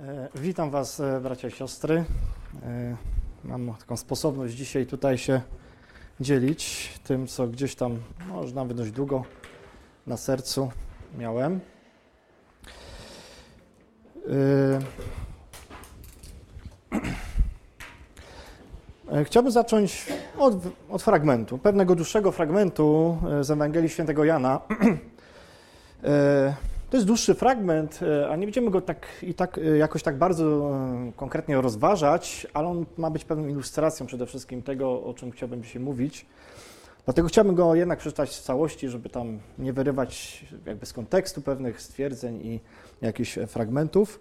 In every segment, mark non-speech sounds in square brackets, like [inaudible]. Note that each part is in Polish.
E, Witam Was, e, bracia i siostry. E, Mam taką sposobność dzisiaj tutaj się dzielić tym, co gdzieś tam, może nawet dość długo na sercu miałem. [clears throat] Chciałbym zacząć od, od fragmentu, pewnego dłuższego fragmentu z Ewangelii Świętego Jana. [clears throat] To jest dłuższy fragment, e, a nie będziemy go tak i tak e, jakoś tak bardzo e, konkretnie rozważać, ale on ma być pewną ilustracją przede wszystkim tego, o czym chciałbym dzisiaj mówić. Dlatego chciałbym go jednak przeczytać w całości, żeby tam nie wyrywać jakby z kontekstu pewnych stwierdzeń i jakichś fragmentów.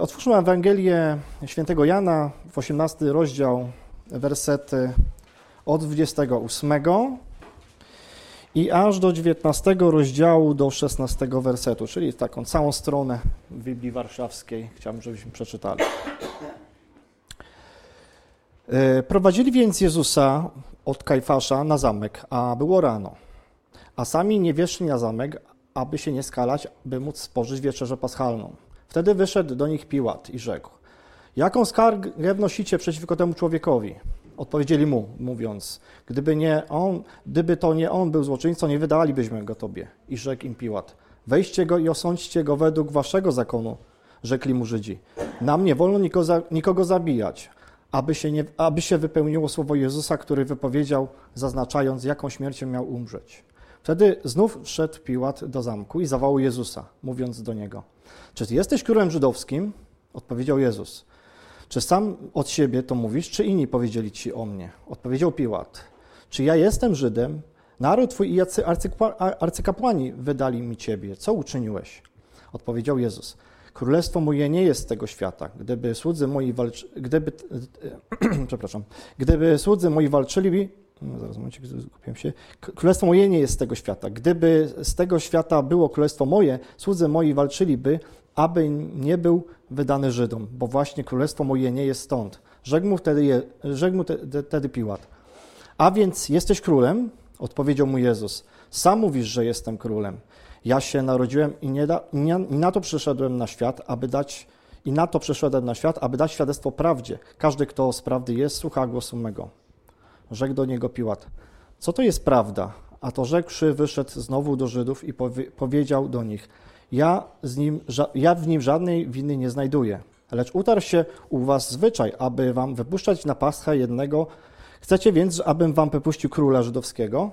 Otwórzmy Ewangelię Świętego Jana, w 18 rozdział, wersety od 28 i aż do 19 rozdziału do 16 wersetu, czyli taką całą stronę Biblii Warszawskiej chciałbym, żebyśmy przeczytali. E, Prowadzili więc Jezusa od Kajfasza na zamek, a było rano. A sami nie weszli na zamek, aby się nie skalać, by móc spożyć wieczerzę paschalną. Wtedy wyszedł do nich Piłat i rzekł: Jaką skargę wnosicie przeciwko temu człowiekowi? Odpowiedzieli mu, mówiąc: Gdyby, nie on, gdyby to nie on był złoczyńcą, nie wydalibyśmy go tobie. I rzekł im Piłat: Weźcie go i osądźcie go według waszego zakonu, rzekli mu Żydzi. Nam nie wolno nikogo, za- nikogo zabijać, aby się, nie, aby się wypełniło słowo Jezusa, który wypowiedział, zaznaczając, jaką śmiercią miał umrzeć. Wtedy znów szedł Piłat do zamku i zawołał Jezusa, mówiąc do niego: Czy jesteś królem żydowskim? Odpowiedział Jezus. Czy sam od siebie to mówisz, czy inni powiedzieli ci o mnie? Odpowiedział Piłat. Czy ja jestem Żydem? Naród twój i arcykapłani wydali mi ciebie. Co uczyniłeś? Odpowiedział Jezus. Królestwo moje nie jest z tego świata. Gdyby słudzy moi walczy... gdyby... [clears throat] przepraszam. Gdyby słudzy moi walczyli... No, zaraz, się. Królestwo moje nie jest z tego świata. Gdyby z tego świata było królestwo moje, słudzy moi walczyliby, aby nie był wydany Żydom, bo właśnie królestwo moje nie jest stąd. Rzekł mu wtedy, je, rzekł mu te, te, Piłat. A więc jesteś królem? Odpowiedział mu Jezus. Sam mówisz, że jestem królem. Ja się narodziłem i, nie da, nie, i na to przyszedłem na świat, aby dać i na to przyszedłem na świat, aby dać świadectwo prawdzie. Każdy, kto z prawdy jest, słucha głosu mego. Rzekł do niego Piłat. Co to jest prawda? A to rzekłszy, wyszedł znowu do Żydów i powie, powiedział do nich: ja, z nim, ja w nim żadnej winy nie znajduję. Lecz utarł się u was zwyczaj, aby wam wypuszczać na paschę jednego. Chcecie więc, abym wam wypuścił króla żydowskiego?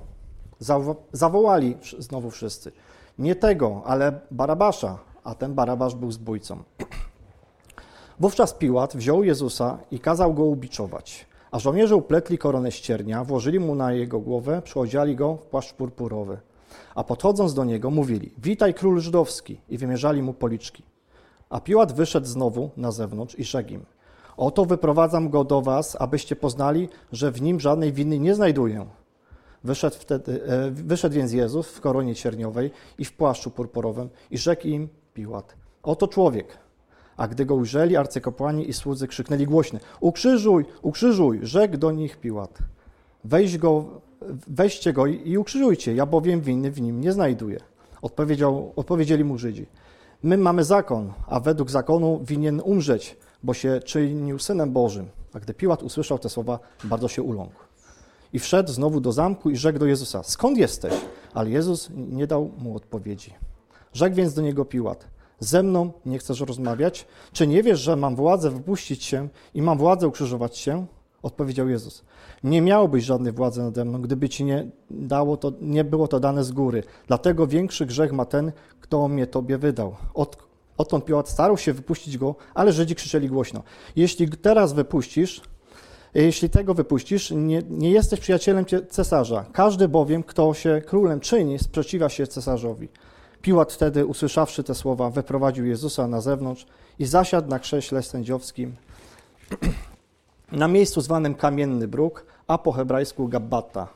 Zawo- zawołali znowu wszyscy. Nie tego, ale Barabasza, a ten Barabasz był zbójcą. [clears throat] Wówczas Piłat wziął Jezusa i kazał go ubiczować. A żołnierze upletli koronę ściernia, włożyli mu na jego głowę, przyodziali go w płaszcz purpurowy. A podchodząc do niego, mówili: Witaj, król żydowski, i wymierzali mu policzki. A Piłat wyszedł znowu na zewnątrz i rzekł im: Oto wyprowadzam go do was, abyście poznali, że w nim żadnej winy nie znajduję. Wyszedł, wtedy, e, wyszedł więc Jezus w koronie cierniowej i w płaszczu purpurowym i rzekł im Piłat: Oto człowiek. A gdy go ujrzeli, arcykapłani i słudzy krzyknęli głośno: Ukrzyżuj, ukrzyżuj! Rzekł do nich Piłat: Weź go, weźcie go i ukrzyżujcie, ja bowiem winy w nim nie znajduję. Odpowiedział, odpowiedzieli mu Żydzi. My mamy zakon, a według zakonu winien umrzeć, bo się czynił synem Bożym. A gdy Piłat usłyszał te słowa, bardzo się uląkł. I wszedł znowu do zamku i rzekł do Jezusa: Skąd jesteś? Ale Jezus nie dał mu odpowiedzi. Rzekł więc do niego Piłat: Ze mną nie chcesz rozmawiać? Czy nie wiesz, że mam władzę wypuścić się i mam władzę ukrzyżować się? Odpowiedział Jezus. Nie miałbyś żadnej władzy nade mną, gdyby ci nie dało to, nie było to dane z góry. Dlatego większy grzech ma ten, kto mnie tobie wydał. Od, odtąd Piłat starał się wypuścić go, ale Żydzi krzyczeli głośno. Jeśli teraz wypuścisz, jeśli tego wypuścisz, nie, nie jesteś przyjacielem cie- cesarza. Każdy bowiem, kto się królem czyni, sprzeciwia się cesarzowi. Piłat wtedy, usłyszawszy te słowa, wyprowadził Jezusa na zewnątrz i zasiadł na krześle sędziowskim [clears throat] na miejscu zwanym Kamienny Bruk, a po hebrajsku Gabbata.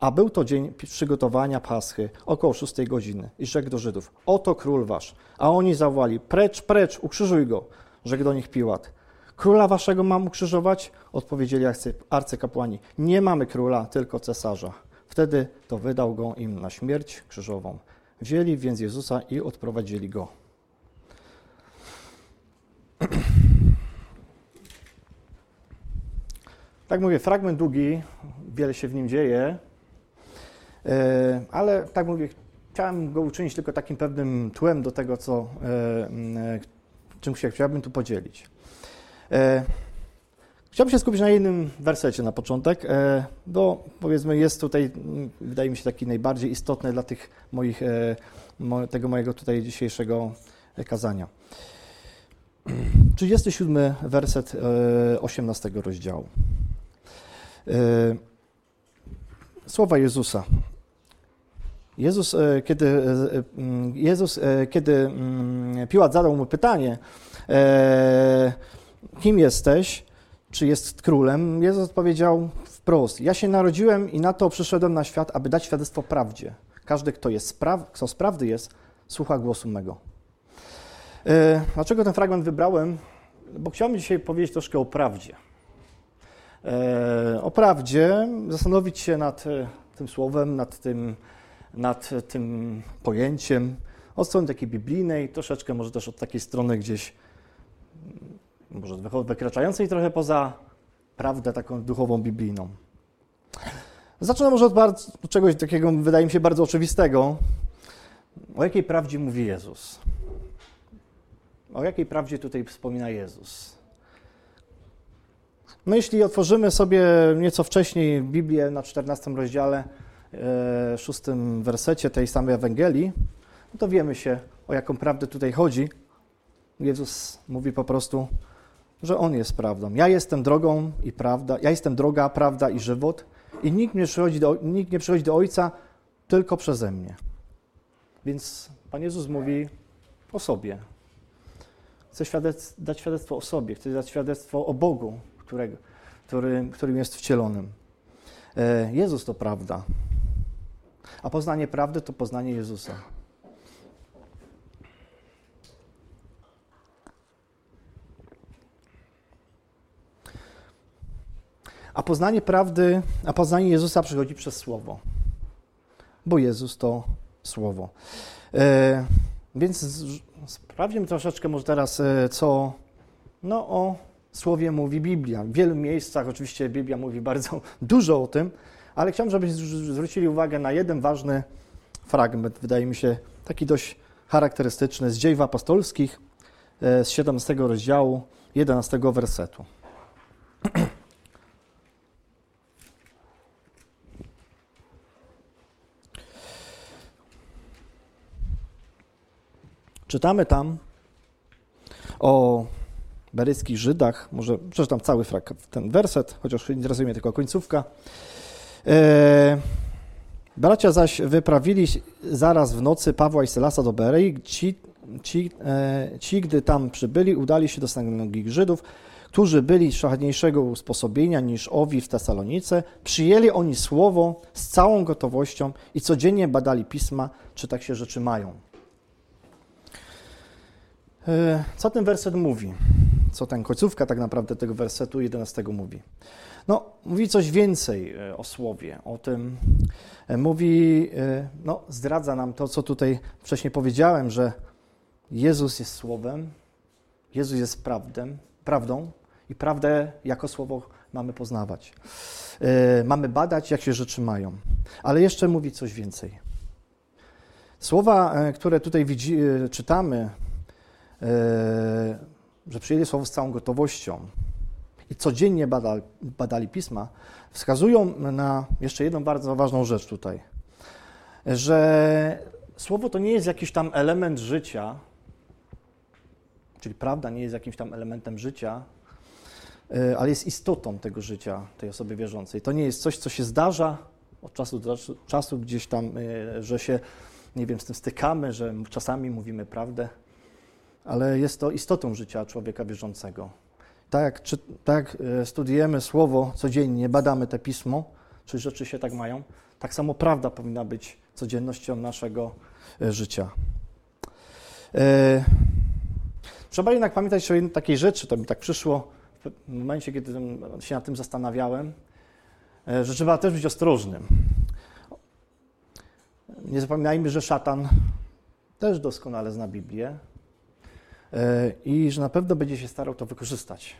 A był to dzień przygotowania Paschy, około szóstej godziny. I rzekł do Żydów, oto król wasz. A oni zawołali, precz, precz, ukrzyżuj go. Rzekł do nich Piłat, króla waszego mam ukrzyżować? Odpowiedzieli arcy- arcykapłani, nie mamy króla, tylko cesarza. Wtedy to wydał go im na śmierć krzyżową. Wzięli więc Jezusa i odprowadzili go. Tak mówię, fragment długi, wiele się w nim dzieje, e, ale tak mówię, chciałem go uczynić tylko takim pewnym tłem do tego, co, e, czym się chciałbym tu podzielić. Chciałbym się skupić na jednym wersecie na początek, bo powiedzmy jest tutaj, wydaje mi się, taki najbardziej istotny dla tych moich, tego mojego tutaj dzisiejszego kazania. [clears throat] 37 werset 18 e, rozdziału. E, słowa Jezusa. Jezus, e, kiedy, Jezus, kiedy mm, Piłat zadał mu pytanie, kim jesteś, czy jest królem, Jezus odpowiedział wprost, ja się narodziłem i na to przyszedłem na świat, aby dać świadectwo prawdzie. Każdy, kto, jest spraw, kto z prawdy jest, słucha głosu mego. E, dlaczego ten fragment wybrałem? Bo chciałbym dzisiaj powiedzieć troszkę o prawdzie. E, o prawdzie, zastanowić się nad e, tym słowem, nad tym, nad tym pojęciem, od strony takiej biblijnej, troszeczkę może też od takiej strony gdzieś, może wykraczającej trochę poza prawdę taką duchową, biblijną. Zacznę może od, bardzo, od czegoś takiego, wydaje mi się, bardzo oczywistego. O jakiej prawdzie mówi Jezus? O jakiej prawdzie tutaj wspomina Jezus? No jeśli otworzymy sobie nieco wcześniej Biblię na 14 rozdziale, e, szóstym wersecie tej samej Ewangelii, no to wiemy się, o jaką prawdę tutaj chodzi. Jezus mówi po prostu, że On jest prawdą. Ja jestem drogą i prawda, ja jestem droga, prawda i żywot i nikt nie przychodzi do, nikt nie przychodzi do Ojca tylko przeze mnie. Więc Pan Jezus mówi o sobie, świadec dać świadectwo o sobie, chcę dać świadectwo o Bogu, którego, który, którym jest wcielonym. E, Jezus to prawda. A poznanie prawdy to poznanie Jezusa. A poznanie prawdy, a poznanie Jezusa przychodzi przez Słowo, bo Jezus to Słowo. E, więc Sprawdźmy troszeczkę może teraz, e, co no, o słowie mówi Biblia. W wielu miejscach oczywiście Biblia mówi bardzo [laughs] dużo o tym, ale chciałbym, żebyście zwrócili uwagę na jeden ważny fragment, wydaje mi się taki dość charakterystyczny z dziejów apostolskich e, z 17 rozdziału, 11 wersetu. [clears throat] Czytamy tam o beryckich Żydach, może przeczytam cały ten werset, chociaż interesuje mnie tylko końcówka. E, bracia zaś wyprawili zaraz w nocy Pawła i Sylasa do Berei. Ci, ci, e, ci, gdy tam przybyli, udali się do synagogi Żydów, którzy byli szlachetniejszego usposobienia niż owi w Tesalonice. Przyjęli oni słowo z całą gotowością i codziennie badali pisma, czy tak się rzeczy mają. E, co ten werset mówi? Co ten końcówka tak naprawdę tego wersetu 11 mówi? No, mówi coś więcej e, o słowie, o tym. E, mówi, no, zdradza nam to, co tutaj wcześniej powiedziałem, że Jezus jest słowem, Jezus jest prawdem, prawdą i prawdę jako słowo mamy poznawać. Mamy badać, jak się rzeczy mają. Ale jeszcze mówi coś więcej. Słowa, które tutaj widzi, czytamy, E, że przyjęli słowo z całą gotowością i codziennie badali, badali pisma, wskazują na jeszcze jedną bardzo ważną rzecz tutaj, że słowo to nie jest jakiś tam element życia, czyli prawda nie jest jakimś tam elementem życia, e, ale jest istotą tego życia tej osoby wierzącej. To nie jest coś, co się zdarza od czasu do czasu gdzieś tam, e, że się, nie wiem, z tym stykamy, że czasami mówimy prawdę, ale jest to istotą życia człowieka wierzącego. Tak jak, czy, tak e, studiujemy Słowo codziennie, badamy te pismo, czy rzeczy się tak mają, tak samo prawda powinna być codziennością naszego e, życia. E, trzeba jednak pamiętać o jednej takiej rzeczy, to mi tak przyszło w momencie, kiedy się nad tym zastanawiałem, że trzeba też być ostrożnym. Nie zapominajmy, że szatan też doskonale zna Biblię, i że na pewno będzie się starał to wykorzystać.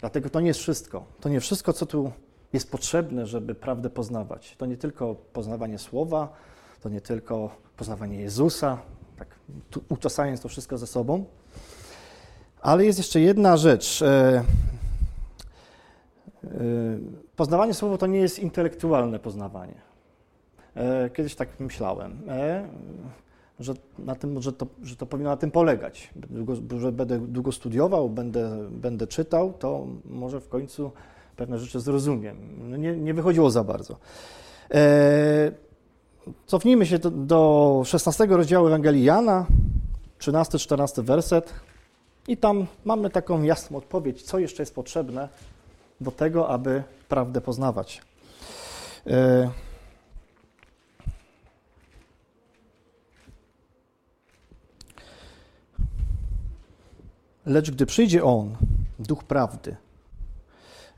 Dlatego to nie jest wszystko. To nie wszystko, co tu jest potrzebne, żeby prawdę poznawać. To nie tylko poznawanie słowa, to nie tylko poznawanie Jezusa, tak uczesając to wszystko ze sobą. Ale jest jeszcze jedna rzecz. E, e, poznawanie słowa to nie jest intelektualne poznawanie. E, kiedyś tak myślałem, że, na tym, że, to, że to powinno na tym polegać. Długo, że będę długo studiował, będę, będę czytał, to może w końcu pewne rzeczy zrozumiem. No nie, nie wychodziło za bardzo. Cofnijmy się do, do 16 rozdziału Ewangelii Jana, 13-14 werset. I tam mamy taką jasną odpowiedź, co jeszcze jest potrzebne do tego, aby prawdę poznawać. E, Lecz gdy przyjdzie On, Duch Prawdy,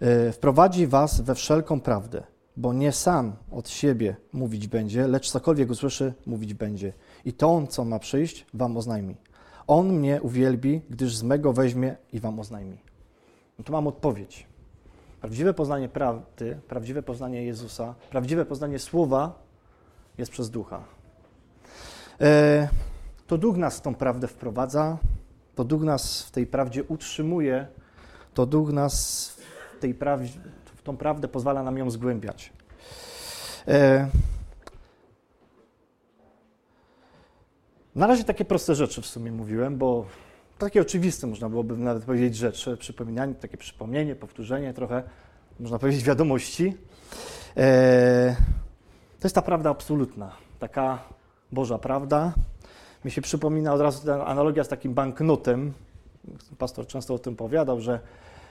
e, wprowadzi was we wszelką prawdę, bo nie sam od siebie mówić będzie, lecz cokolwiek usłyszy, mówić będzie. I to On, co ma przyjść, wam oznajmi. On mnie uwielbi, gdyż z mego weźmie i wam oznajmi. No tu mam odpowiedź. Prawdziwe poznanie prawdy, prawdziwe poznanie Jezusa, prawdziwe poznanie Słowa jest przez Ducha. E, to Duch nas w tą prawdę wprowadza, to Duch nas w tej prawdzie utrzymuje, to Duch nas w, tej prawdzie, w tą prawdę pozwala nam ją zgłębiać. E, Na razie takie proste rzeczy w sumie mówiłem, bo takie oczywiste można byłoby nawet powiedzieć rzeczy, przypominanie, takie przypomnienie, powtórzenie trochę, można powiedzieć wiadomości. Eee, to jest ta prawda absolutna, taka Boża prawda. Mi się przypomina od razu ta analogia z takim banknotem. Pastor często o tym powiadał, że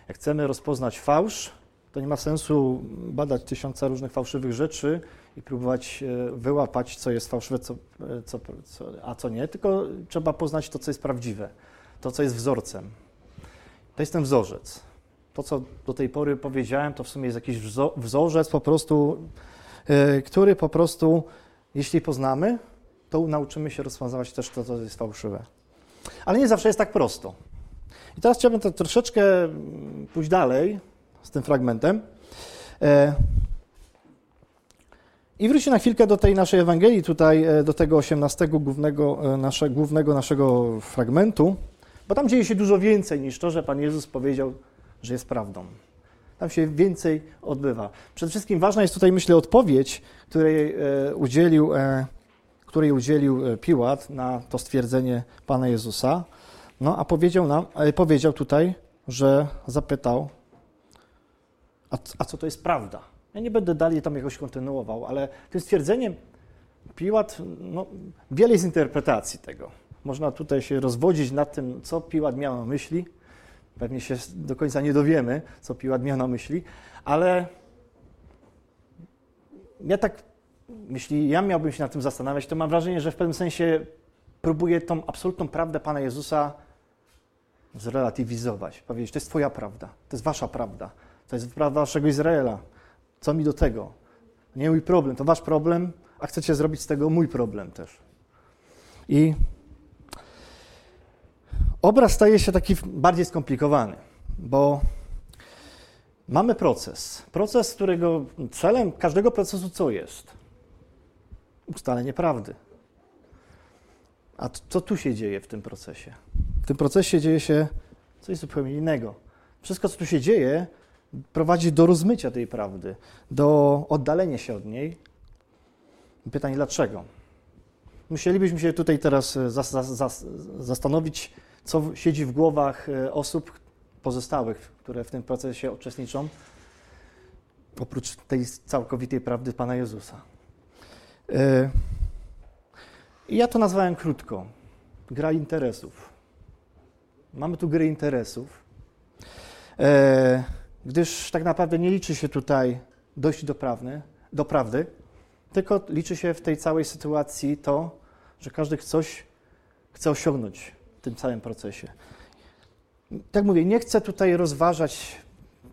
jak chcemy rozpoznać fałsz, to nie ma sensu badać tysiąca różnych fałszywych rzeczy i próbować e, wyłapać, co jest fałszywe, co, e, co, co, a co nie, tylko trzeba poznać to, co jest prawdziwe, to, co jest wzorcem. To jest ten wzorzec. To, co do tej pory powiedziałem, to w sumie jest jakiś wzorzec po prostu, e, który po prostu, jeśli poznamy, to nauczymy się rozpoznawać też to, co jest fałszywe. Ale nie zawsze jest tak prosto. I teraz chciałbym to troszeczkę pójść dalej z tym fragmentem. I wróćmy na chwilkę do tej naszej Ewangelii, tutaj e, do tego 18 głównego, e, nasze, głównego naszego fragmentu, bo tam dzieje się dużo więcej niż to, że Pan Jezus powiedział, że jest prawdą. Tam się więcej odbywa. Przede wszystkim ważna jest tutaj, myślę, odpowiedź, której e, udzielił, której udzielił Piłat na to stwierdzenie Pana Jezusa. No, a powiedział nam, powiedział tutaj, że zapytał, a, a co to jest prawda? Ja nie będę dalej tam jakoś kontynuował, ale tym stwierdzeniem Piłat, no, wiele jest interpretacji tego. Można tutaj się rozwodzić nad tym, co Piłat miał na myśli. Pewnie się do końca nie dowiemy, co Piłat miał na myśli, ale ja tak, jeśli ja miałbym się nad tym zastanawiać, to mam wrażenie, że w pewnym sensie próbuję tą absolutną prawdę Pana Jezusa zrelatywizować. Powiedzieć, to jest Twoja prawda, to jest Wasza prawda, to jest prawda Waszego Izraela. Co mi do tego? Nie mój problem, to wasz problem, a chcecie zrobić z tego mój problem też. I obraz staje się taki bardziej skomplikowany, bo mamy proces. Proces, którego celem każdego procesu co jest? Ustalenie prawdy. A co tu się dzieje w tym procesie? W tym procesie dzieje się coś zupełnie innego. Wszystko, co tu się dzieje, prowadzi do rozmycia tej prawdy, do oddalenia się od niej. Pytanie dlaczego? Musielibyśmy się tutaj teraz e, zastanowić, co siedzi w głowach e, osób pozostałych, które w tym procesie uczestniczą, oprócz tej całkowitej prawdy Pana Jezusa. I ja to nazwałem krótko. Gra interesów. Mamy tu grę interesów gdyż tak naprawdę nie liczy się tutaj dojść do, prawny, do prawdy, tylko liczy się w tej całej sytuacji to, że każdy coś chce osiągnąć w tym całym procesie. Tak mówię, nie chcę tutaj rozważać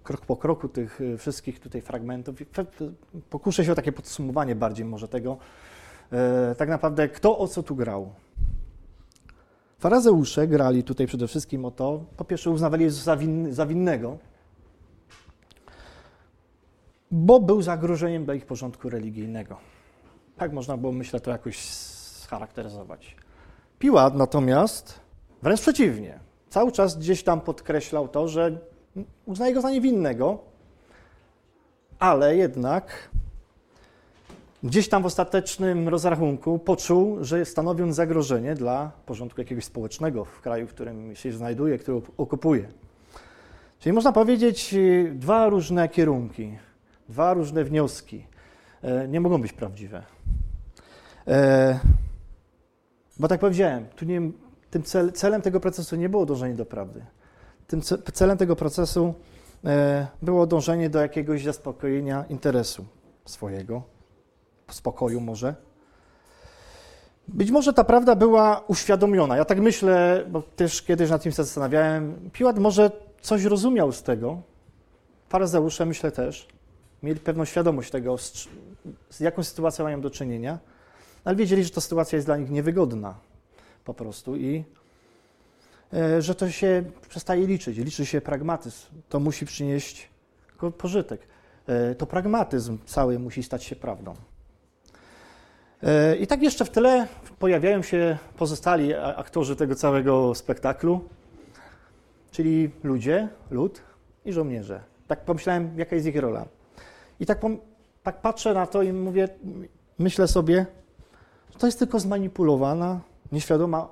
krok po kroku tych y, wszystkich tutaj fragmentów. Pokuszę się o takie podsumowanie bardziej może tego, e, tak naprawdę kto o co tu grał. Farazeusze grali tutaj przede wszystkim o to, po pierwsze uznawali Jezusa za winnego, bo był zagrożeniem dla ich porządku religijnego. Tak można było, myślę, to jakoś scharakteryzować. Piłat natomiast wręcz przeciwnie. Cały czas gdzieś tam podkreślał to, że uznaje go za niewinnego, ale jednak gdzieś tam w ostatecznym rozrachunku poczuł, że stanowi on zagrożenie dla porządku jakiegoś społecznego w kraju, w którym się znajduje, który okupuje. Czyli można powiedzieć y, dwa różne kierunki, dwa różne wnioski. E, nie mogą być prawdziwe. E, bo tak powiedziałem, tu nie, tym cel, celem tego procesu nie było dążenie do prawdy. Tym celem tego procesu e, było dążenie do jakiegoś zaspokojenia interesu swojego, spokoju może. Być może ta prawda była uświadomiona. Ja tak myślę, bo też kiedyś nad tym się zastanawiałem. Piłat może coś rozumiał z tego. Faryzeusze myślę też. Mieli pewną świadomość tego, z, z jaką sytuacją mają do czynienia, ale wiedzieli, że ta sytuacja jest dla nich niewygodna po prostu i że to się przestaje liczyć. Liczy się pragmatyzm. To musi przynieść pożytek. E, to pragmatyzm cały musi stać się prawdą. E, I tak jeszcze w tle pojawiają się pozostali aktorzy tego całego spektaklu, czyli ludzie, lud i żołnierze. Tak pomyślałem, jaka jest ich rola. I tak, tak patrzę na to i mówię, myślę sobie, że to jest tylko zmanipulowana, nieświadoma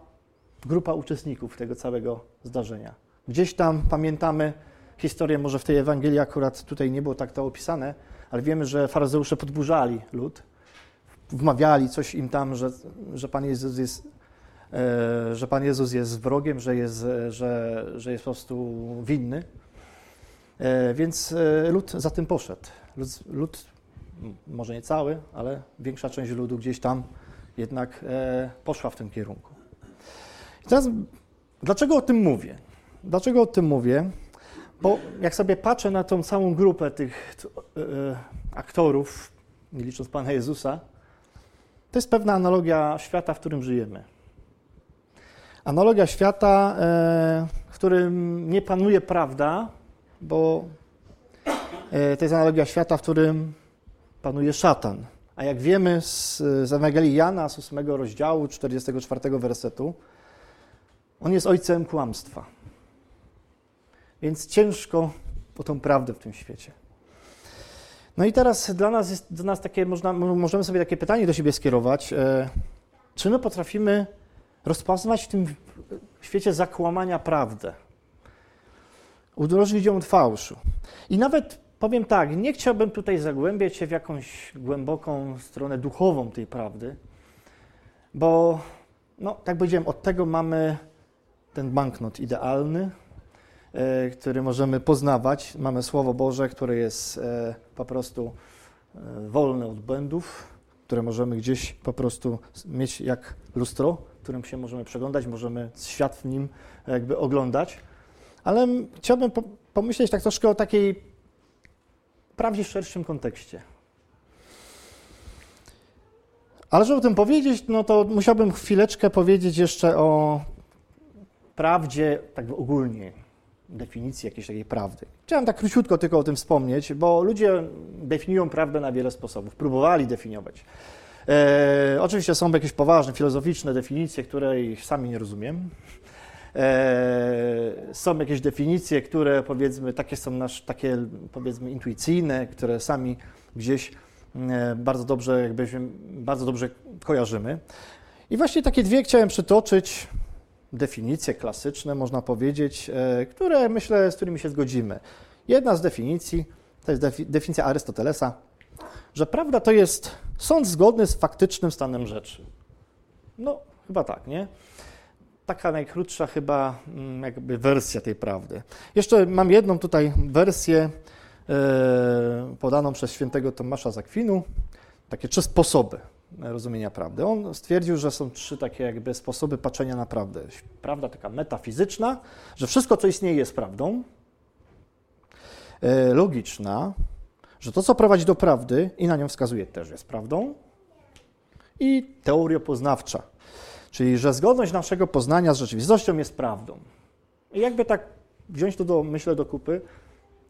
grupa uczestników tego całego zdarzenia. Gdzieś tam pamiętamy historię, może w tej Ewangelii akurat tutaj nie było tak to opisane, ale wiemy, że faryzeusze podburzali lud, wmawiali coś im tam, że, że Pan Jezus jest e, że Pan Jezus jest wrogiem, że jest, że, że jest po prostu winny. E, więc e, lud za tym poszedł. Lud, lud, może nie cały, ale większa część ludu gdzieś tam jednak poszła w tym kierunku. I teraz, dlaczego o tym mówię? Dlaczego o tym mówię? Bo jak sobie patrzę na tą całą grupę tych aktorów, nie licząc Pana Jezusa, to jest pewna analogia świata, w którym żyjemy. Analogia świata, e, w którym nie panuje prawda, bo e, to jest analogia świata, w którym panuje szatan. A jak wiemy z, z Ewangelii Jana, z 8 rozdziału, 44 wersetu, on jest ojcem kłamstwa. Więc ciężko o tą prawdę w tym świecie. No i teraz dla nas jest dla nas takie, można, możemy sobie takie pytanie do siebie skierować. E, czy my potrafimy rozpoznawać w tym świecie zakłamania prawdę? Udrożnić ją od fałszu. I nawet powiem tak, nie chciałbym tutaj zagłębiać się w jakąś głęboką stronę duchową tej prawdy, bo, no, tak powiedziałem, od tego mamy ten banknot idealny, E, który możemy poznawać. Mamy Słowo Boże, które jest e, po prostu e, wolne od błędów, które możemy gdzieś po prostu mieć jak lustro, którym się możemy przeglądać, możemy świat w nim jakby oglądać. Ale chciałbym pomyśleć tak troszkę o takiej prawdzie szerszym kontekście. Ale żeby o tym powiedzieć, no to musiałbym chwileczkę powiedzieć jeszcze o prawdzie tak ogólnie definicji jakiejś takiej prawdy. Chciałem tak króciutko tylko o tym wspomnieć, bo ludzie definiują prawdę na wiele sposobów, próbowali definiować. E, oczywiście są jakieś poważne, filozoficzne definicje, których sami nie rozumiem. E, są jakieś definicje, które powiedzmy takie są nasz, takie powiedzmy intuicyjne, które sami gdzieś e, bardzo dobrze, jakbyśmy, bardzo dobrze kojarzymy. I właśnie takie dwie chciałem przytoczyć, definicje klasyczne, można powiedzieć, e, które myślę, z którymi się zgodzimy. Jedna z definicji to jest definicja Arystotelesa, że prawda to jest sąd zgodny z faktycznym stanem rzeczy. No, chyba tak, nie? Taka najkrótsza chyba mm, jakby wersja tej prawdy. Jeszcze mam jedną tutaj wersję e, podaną przez świętego Tomasza z Akwinu, takie trzy sposoby rozumienia prawdy. On stwierdził, że są trzy takie jakby sposoby patrzenia na prawdę. Prawda taka metafizyczna, że wszystko, co istnieje, jest prawdą. E, logiczna, że to, co prowadzi do prawdy i na nią wskazuje, też jest prawdą. I teoriopoznawcza, czyli że zgodność naszego poznania z rzeczywistością jest prawdą. I jakby tak wziąć to do, myślę, do kupy,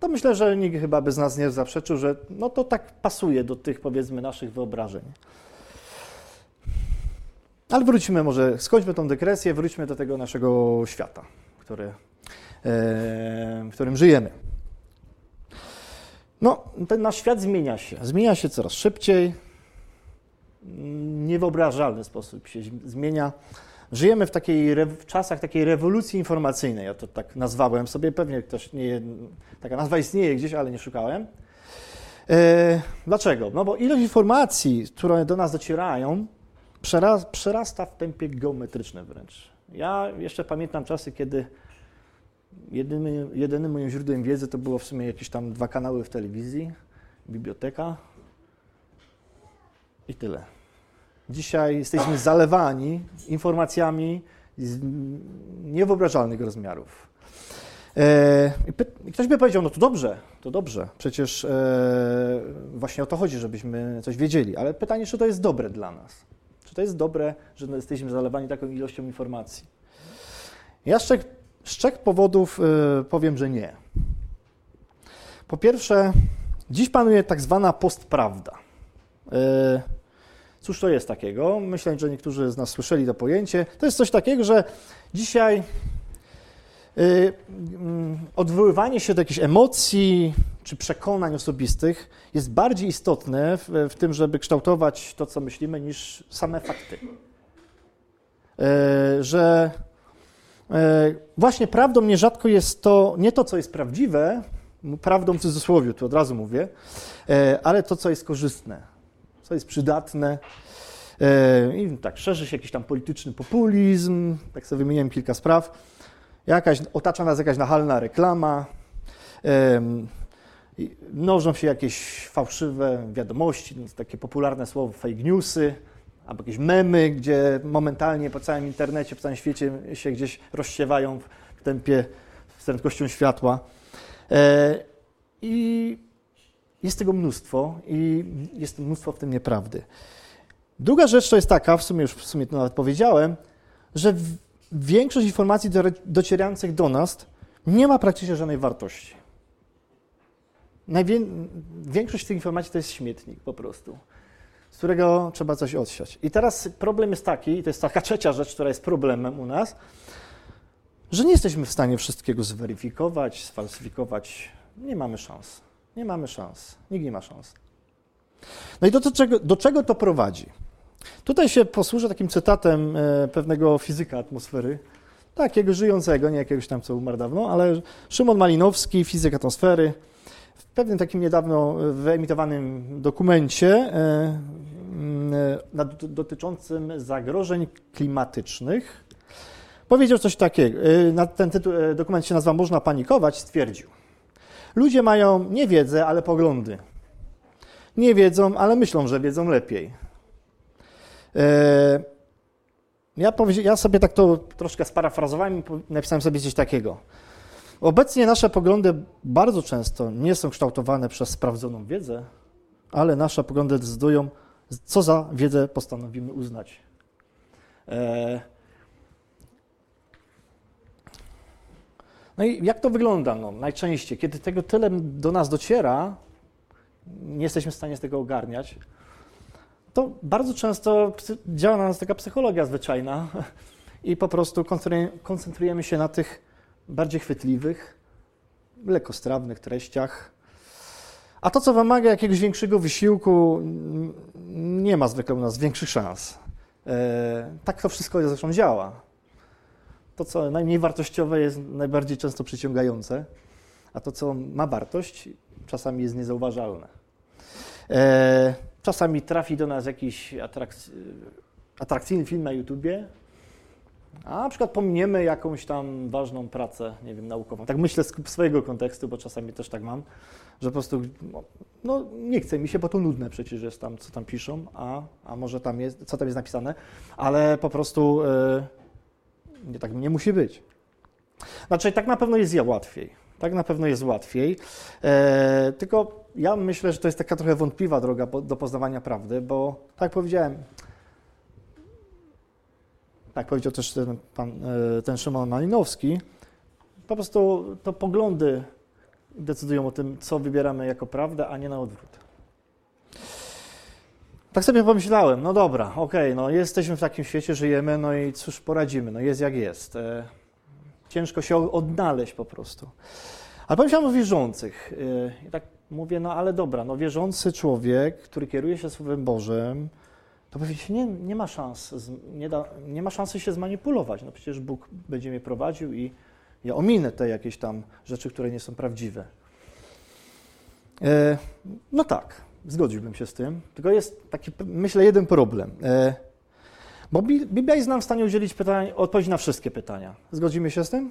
to myślę, że nikt chyba by z nas nie zaprzeczył, że no to tak pasuje do tych powiedzmy naszych wyobrażeń. Ale wróćmy może, skończmy tą dygresję, wróćmy do tego naszego świata, który, e, w którym żyjemy. No, ten nasz świat zmienia się. Zmienia się coraz szybciej. Niewyobrażalny sposób się zmienia. Żyjemy w, takiej, w czasach takiej rewolucji informacyjnej, ja to tak nazwałem sobie, pewnie też nie, taka nazwa istnieje gdzieś, ale nie szukałem. E, dlaczego? No bo ilość informacji, które do nas docierają, przerasta w tempie geometrycznym wręcz. Ja jeszcze pamiętam czasy, kiedy jedynym, jedynym moim źródłem wiedzy to było w sumie jakieś tam dwa kanały w telewizji, biblioteka i tyle. Dzisiaj jesteśmy zalewani informacjami z niewyobrażalnych rozmiarów. E, I ktoś by powiedział, no to dobrze, to dobrze, przecież e, właśnie o to chodzi, żebyśmy coś wiedzieli, ale pytanie, czy to jest dobre dla nas? To jest dobre, że jesteśmy zalewani taką ilością informacji? Ja z trzech, z trzech powodów e, powiem, że nie. Po pierwsze, dziś panuje tak zwana postprawda. Cóż to jest takiego? Myślę, że niektórzy z nas słyszeli to pojęcie. To jest coś takiego, że dzisiaj yy, odwoływanie się do jakichś emocji czy przekonań osobistych jest bardziej istotne w, w tym, żeby kształtować to, co myślimy, niż same fakty. Yy, że yy, właśnie prawdą nierzadko jest to, nie to, co jest prawdziwe, prawdą w cudzysłowie, tu od razu mówię, yy, ale to, co jest korzystne co jest przydatne. E, I tak, szerzy się jakiś tam polityczny populizm, tak sobie wymieniłem kilka spraw. Jakaś, otacza nas jakaś nachalna reklama, mnożą się jakieś fałszywe wiadomości, takie popularne słowo fake newsy, albo jakieś memy, gdzie momentalnie po całym internecie, po całym świecie się gdzieś rozsiewają w tempie z prędkością światła. E, I jest tego mnóstwo i jest mnóstwo w tym nieprawdy. Druga rzecz to jest taka, w sumie już w sumie to nawet powiedziałem, że większość informacji docierających do nas nie ma praktycznie żadnej wartości. Najwię- większość tych informacji to jest śmietnik po prostu, z którego trzeba coś odsiać. I teraz problem jest taki, i to jest taka [laughs] trzecia rzecz, która jest problemem u nas, że nie jesteśmy w stanie wszystkiego zweryfikować, sfalsyfikować. Nie mamy szans. Nie mamy szans. Nikt nie ma szans. No i do, do, czego, do czego to prowadzi? Tutaj się posłużę takim cytatem e, pewnego fizyka atmosfery, takiego żyjącego, nie jakiegoś tam, co umarł dawno, ale Szymon Malinowski, fizyk atmosfery, w pewnym takim niedawno wyemitowanym dokumencie e, e, dotyczącym zagrożeń klimatycznych powiedział coś takiego. Ten tytuł, dokument się nazywa Można panikować, stwierdził. Ludzie mają nie wiedzę, ale poglądy. Nie wiedzą, ale myślą, że wiedzą lepiej. E, ja, ja sobie tak to troszkę sparafrazowałem i napisałem sobie coś takiego. Obecnie nasze poglądy bardzo często nie są kształtowane przez sprawdzoną wiedzę, ale nasze poglądy decydują, co za wiedzę postanowimy uznać. E, No i jak to wygląda? No, najczęściej, kiedy tego tyle do nas dociera, nie jesteśmy w stanie z tego ogarniać, to bardzo często działa na nas taka psychologia zwyczajna [laughs] i po prostu koncentrujemy się na tych bardziej chwytliwych, lekkostrawnych treściach. A to, co wymaga jakiegoś większego wysiłku, nie ma zwykle u nas większych szans. E, tak to wszystko zresztą działa to, co najmniej wartościowe, jest najbardziej często przyciągające, a to, co ma wartość, czasami jest niezauważalne. E, czasami trafi do nas jakiś atrakc atrakcyjny film na YouTubie, a na przykład pominiemy jakąś tam ważną pracę, nie wiem, naukową. Tak myślę z swojego kontekstu, bo czasami też tak mam, że po prostu no, no nie chce mi się, bo to nudne przecież jest tam, co tam piszą, a, a może tam jest, co tam jest napisane, ale po prostu... E, nie, tak nie musi być. Znaczy, tak na pewno jest łatwiej. Tak na pewno jest łatwiej. E, tylko ja myślę, że to jest taka trochę wątpliwa droga do poznawania prawdy, bo tak powiedziałem, tak powiedział też ten, pan, e, ten Szymon Malinowski, po prostu to poglądy decydują o tym, co wybieramy jako prawdę, a nie na odwrót. Tak sobie pomyślałem, no dobra, okej, okay, no jesteśmy w takim świecie, żyjemy, no i cóż poradzimy, no jest jak jest. E, ciężko się odnaleźć po prostu. Ale pomyślałem o wierzących. E, I tak mówię, no ale dobra, no wierzący człowiek, który kieruje się Słowem Bożym, to powiedzieć, nie, nie ma szans, nie, da, nie ma szansy się zmanipulować. No przecież Bóg będzie mnie prowadził i ja ominę te jakieś tam rzeczy, które nie są prawdziwe. E, no tak, zgodziłbym się z tym. Tylko jest taki, myślę, jeden problem. E, bo Biblia jest nam w stanie udzielić pytań, odpowiedzi na wszystkie pytania. Zgodzimy się z tym?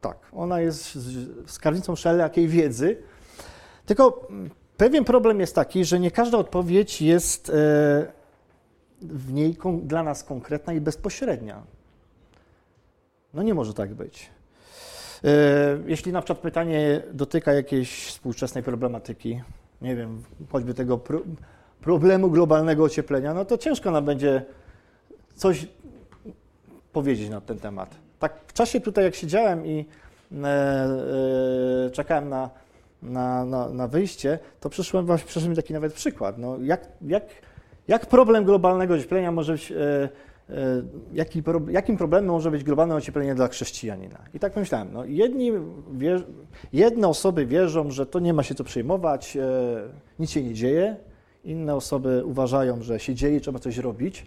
Tak. Ona jest skarbnicą wszelakiej wiedzy. Tylko pewien problem jest taki, że nie każda odpowiedź jest e, w niej dla nas konkretna i bezpośrednia. No nie może tak być. E, jeśli na przykład pytanie dotyka jakiejś współczesnej problematyki, nie wiem, choćby tego pro, problemu globalnego ocieplenia, no to ciężko nam będzie coś powiedzieć na ten temat. Tak w czasie tutaj, jak siedziałem i e, e, czekałem na, na, na, na, wyjście, to przyszłem, przyszedł mi taki nawet przykład. No, jak, jak, jak problem globalnego ocieplenia może być e, E, jaki, jakim problemem może być globalne ocieplenie dla chrześcijanina. I tak myślałem, no, jedni jedne osoby wierzą, że to nie ma się co przejmować, e, nic się nie dzieje, inne osoby uważają, że się dzieje, trzeba coś robić.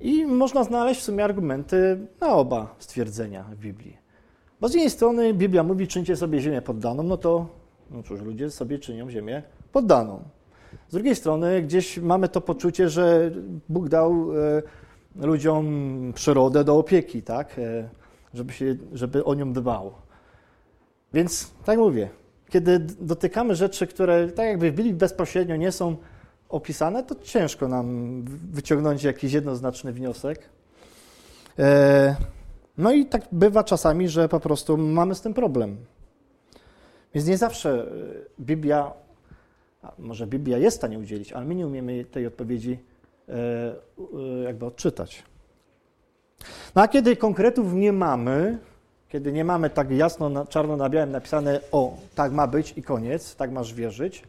I można znaleźć w sumie argumenty na oba stwierdzenia w Biblii. Bo z jednej strony Biblia mówi, czyńcie sobie ziemię poddaną, no to no cóż, ludzie sobie czynią ziemię poddaną. Z drugiej strony gdzieś mamy to poczucie, że Bóg dał e, ludziom przyrodę do opieki, tak? E, żeby, się, żeby o nią dbał. Więc tak mówię, kiedy dotykamy rzeczy, które tak jakby w Biblii bezpośrednio nie są opisane, to ciężko nam wyciągnąć jakiś jednoznaczny wniosek. E, no i tak bywa czasami, że po prostu mamy z tym problem. Więc nie zawsze Biblia, może Biblia jest w stanie udzielić, ale my nie umiemy tej odpowiedzi E, e, jakby odczytać. No a kiedy konkretów nie mamy, kiedy nie mamy tak jasno, czarno na białym napisane, o, tak ma być i koniec, tak masz wierzyć,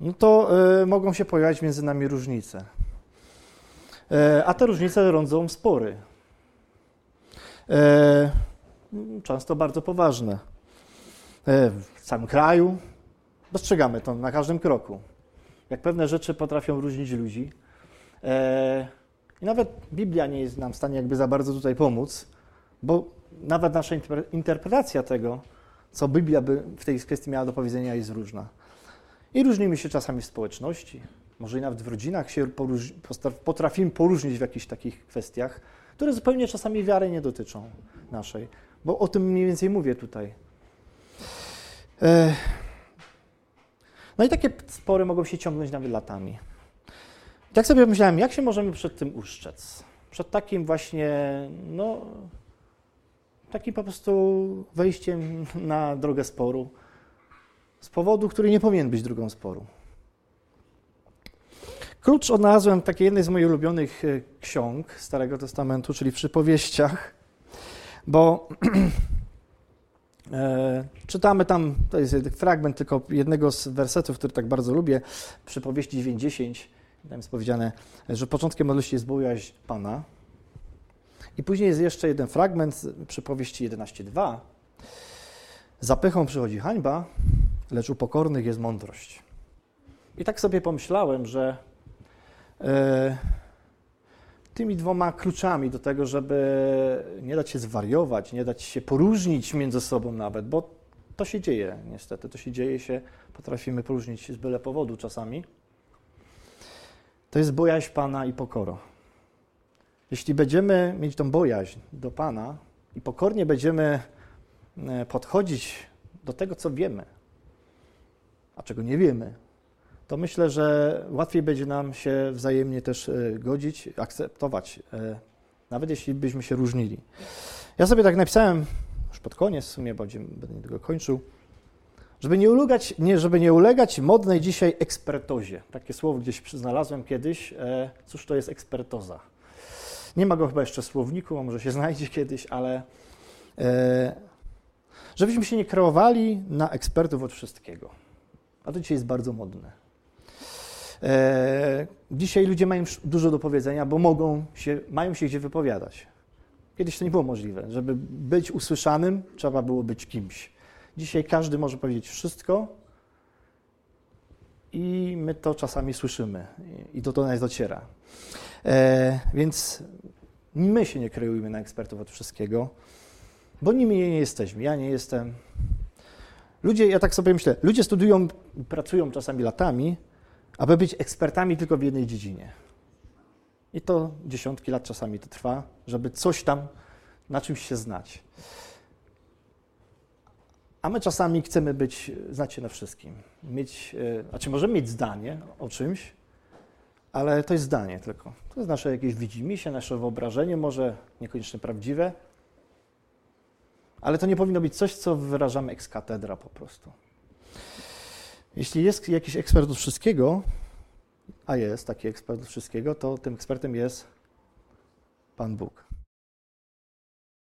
no to y, mogą się pojawiać między nami różnice. A te różnice rodzą spory. Często bardzo poważne. w całym kraju dostrzegamy to na każdym kroku jak pewne rzeczy potrafią różnić ludzi. E, I nawet Biblia nie jest nam w stanie jakby za bardzo tutaj pomóc, bo nawet nasza interpretacja tego, co Biblia by w tej kwestii miała do powiedzenia, jest różna. I różnimy się czasami w społeczności, może i nawet w rodzinach się potrafimy poróżnić w jakichś takich kwestiach, które zupełnie czasami wiary nie dotyczą naszej, bo o tym mniej więcej mówię tutaj. No i takie spory mogą się ciągnąć nawet latami. I tak sobie myślałem, jak się możemy przed tym uszczec? Przed takim właśnie, no, takim po prostu wejściem na drogę sporu z powodu, który nie powinien być drogą sporu. Klucz odnalazłem w takiej jednej z moich ulubionych e, ksiąg Starego Testamentu, czyli w przypowieściach, bo [clears throat] czytamy tam, to jest fragment tylko jednego z wersetów, który tak bardzo lubię, przy powieści 9.10, tam jest powiedziane, że początkiem modlitwy jest bojaźń Pana. I później jest jeszcze jeden fragment przy powieści 11.2. Zapychą przychodzi hańba, lecz u pokornych jest mądrość. I tak sobie pomyślałem, że e, tymi dwoma kluczami do tego, żeby nie dać się zwariować, nie dać się poróżnić między sobą nawet, bo to się dzieje niestety, to się dzieje się, potrafimy poróżnić z byle powodu czasami. To jest bojaźń Pana i pokoro. Jeśli będziemy mieć tą bojaźń do Pana i pokornie będziemy e, podchodzić do tego, co wiemy, a czego nie wiemy, to myślę, że łatwiej będzie nam się wzajemnie też e, godzić, akceptować, e, nawet jeśli byśmy się różnili. Ja sobie tak napisałem, już pod koniec w sumie, będę niedługo kończył, żeby nie, ulegać, nie, żeby nie ulegać modnej dzisiaj ekspertozie. Takie słowo gdzieś znalazłem kiedyś. E, cóż to jest ekspertoza? Nie ma go chyba jeszcze w słowniku, a może się [laughs] znajdzie kiedyś, ale Żebyśmy się nie kreowali na ekspertów od wszystkiego. A to dzisiaj jest bardzo modne. E, dzisiaj ludzie mają dużo do powiedzenia, bo mogą się, mają się gdzie wypowiadać. Kiedyś to nie było możliwe. Żeby być usłyszanym, trzeba było być kimś. Dzisiaj każdy może powiedzieć wszystko i my to czasami słyszymy i to do nas dociera. E, więc my się nie kreujmy na ekspertów od wszystkiego, bo nimi nie jesteśmy. Ja nie jestem. Ludzie, ja tak sobie myślę, ludzie studiują, pracują czasami latami, aby być ekspertami tylko w jednej dziedzinie. I to dziesiątki lat czasami to trwa, żeby coś tam na czymś się znać. A my czasami chcemy być, znacie na wszystkim. Mieć, e, znaczy możemy mieć zdanie o czymś, ale to jest zdanie tylko. To jest nasze jakieś widzimisię, nasze wyobrażenie, może niekoniecznie prawdziwe, ale to nie powinno być coś, co wyrażamy ex po prostu. Jeśli jest jakiś ekspert od wszystkiego, a jest taki ekspert od wszystkiego, to tym ekspertem jest Pan Bóg.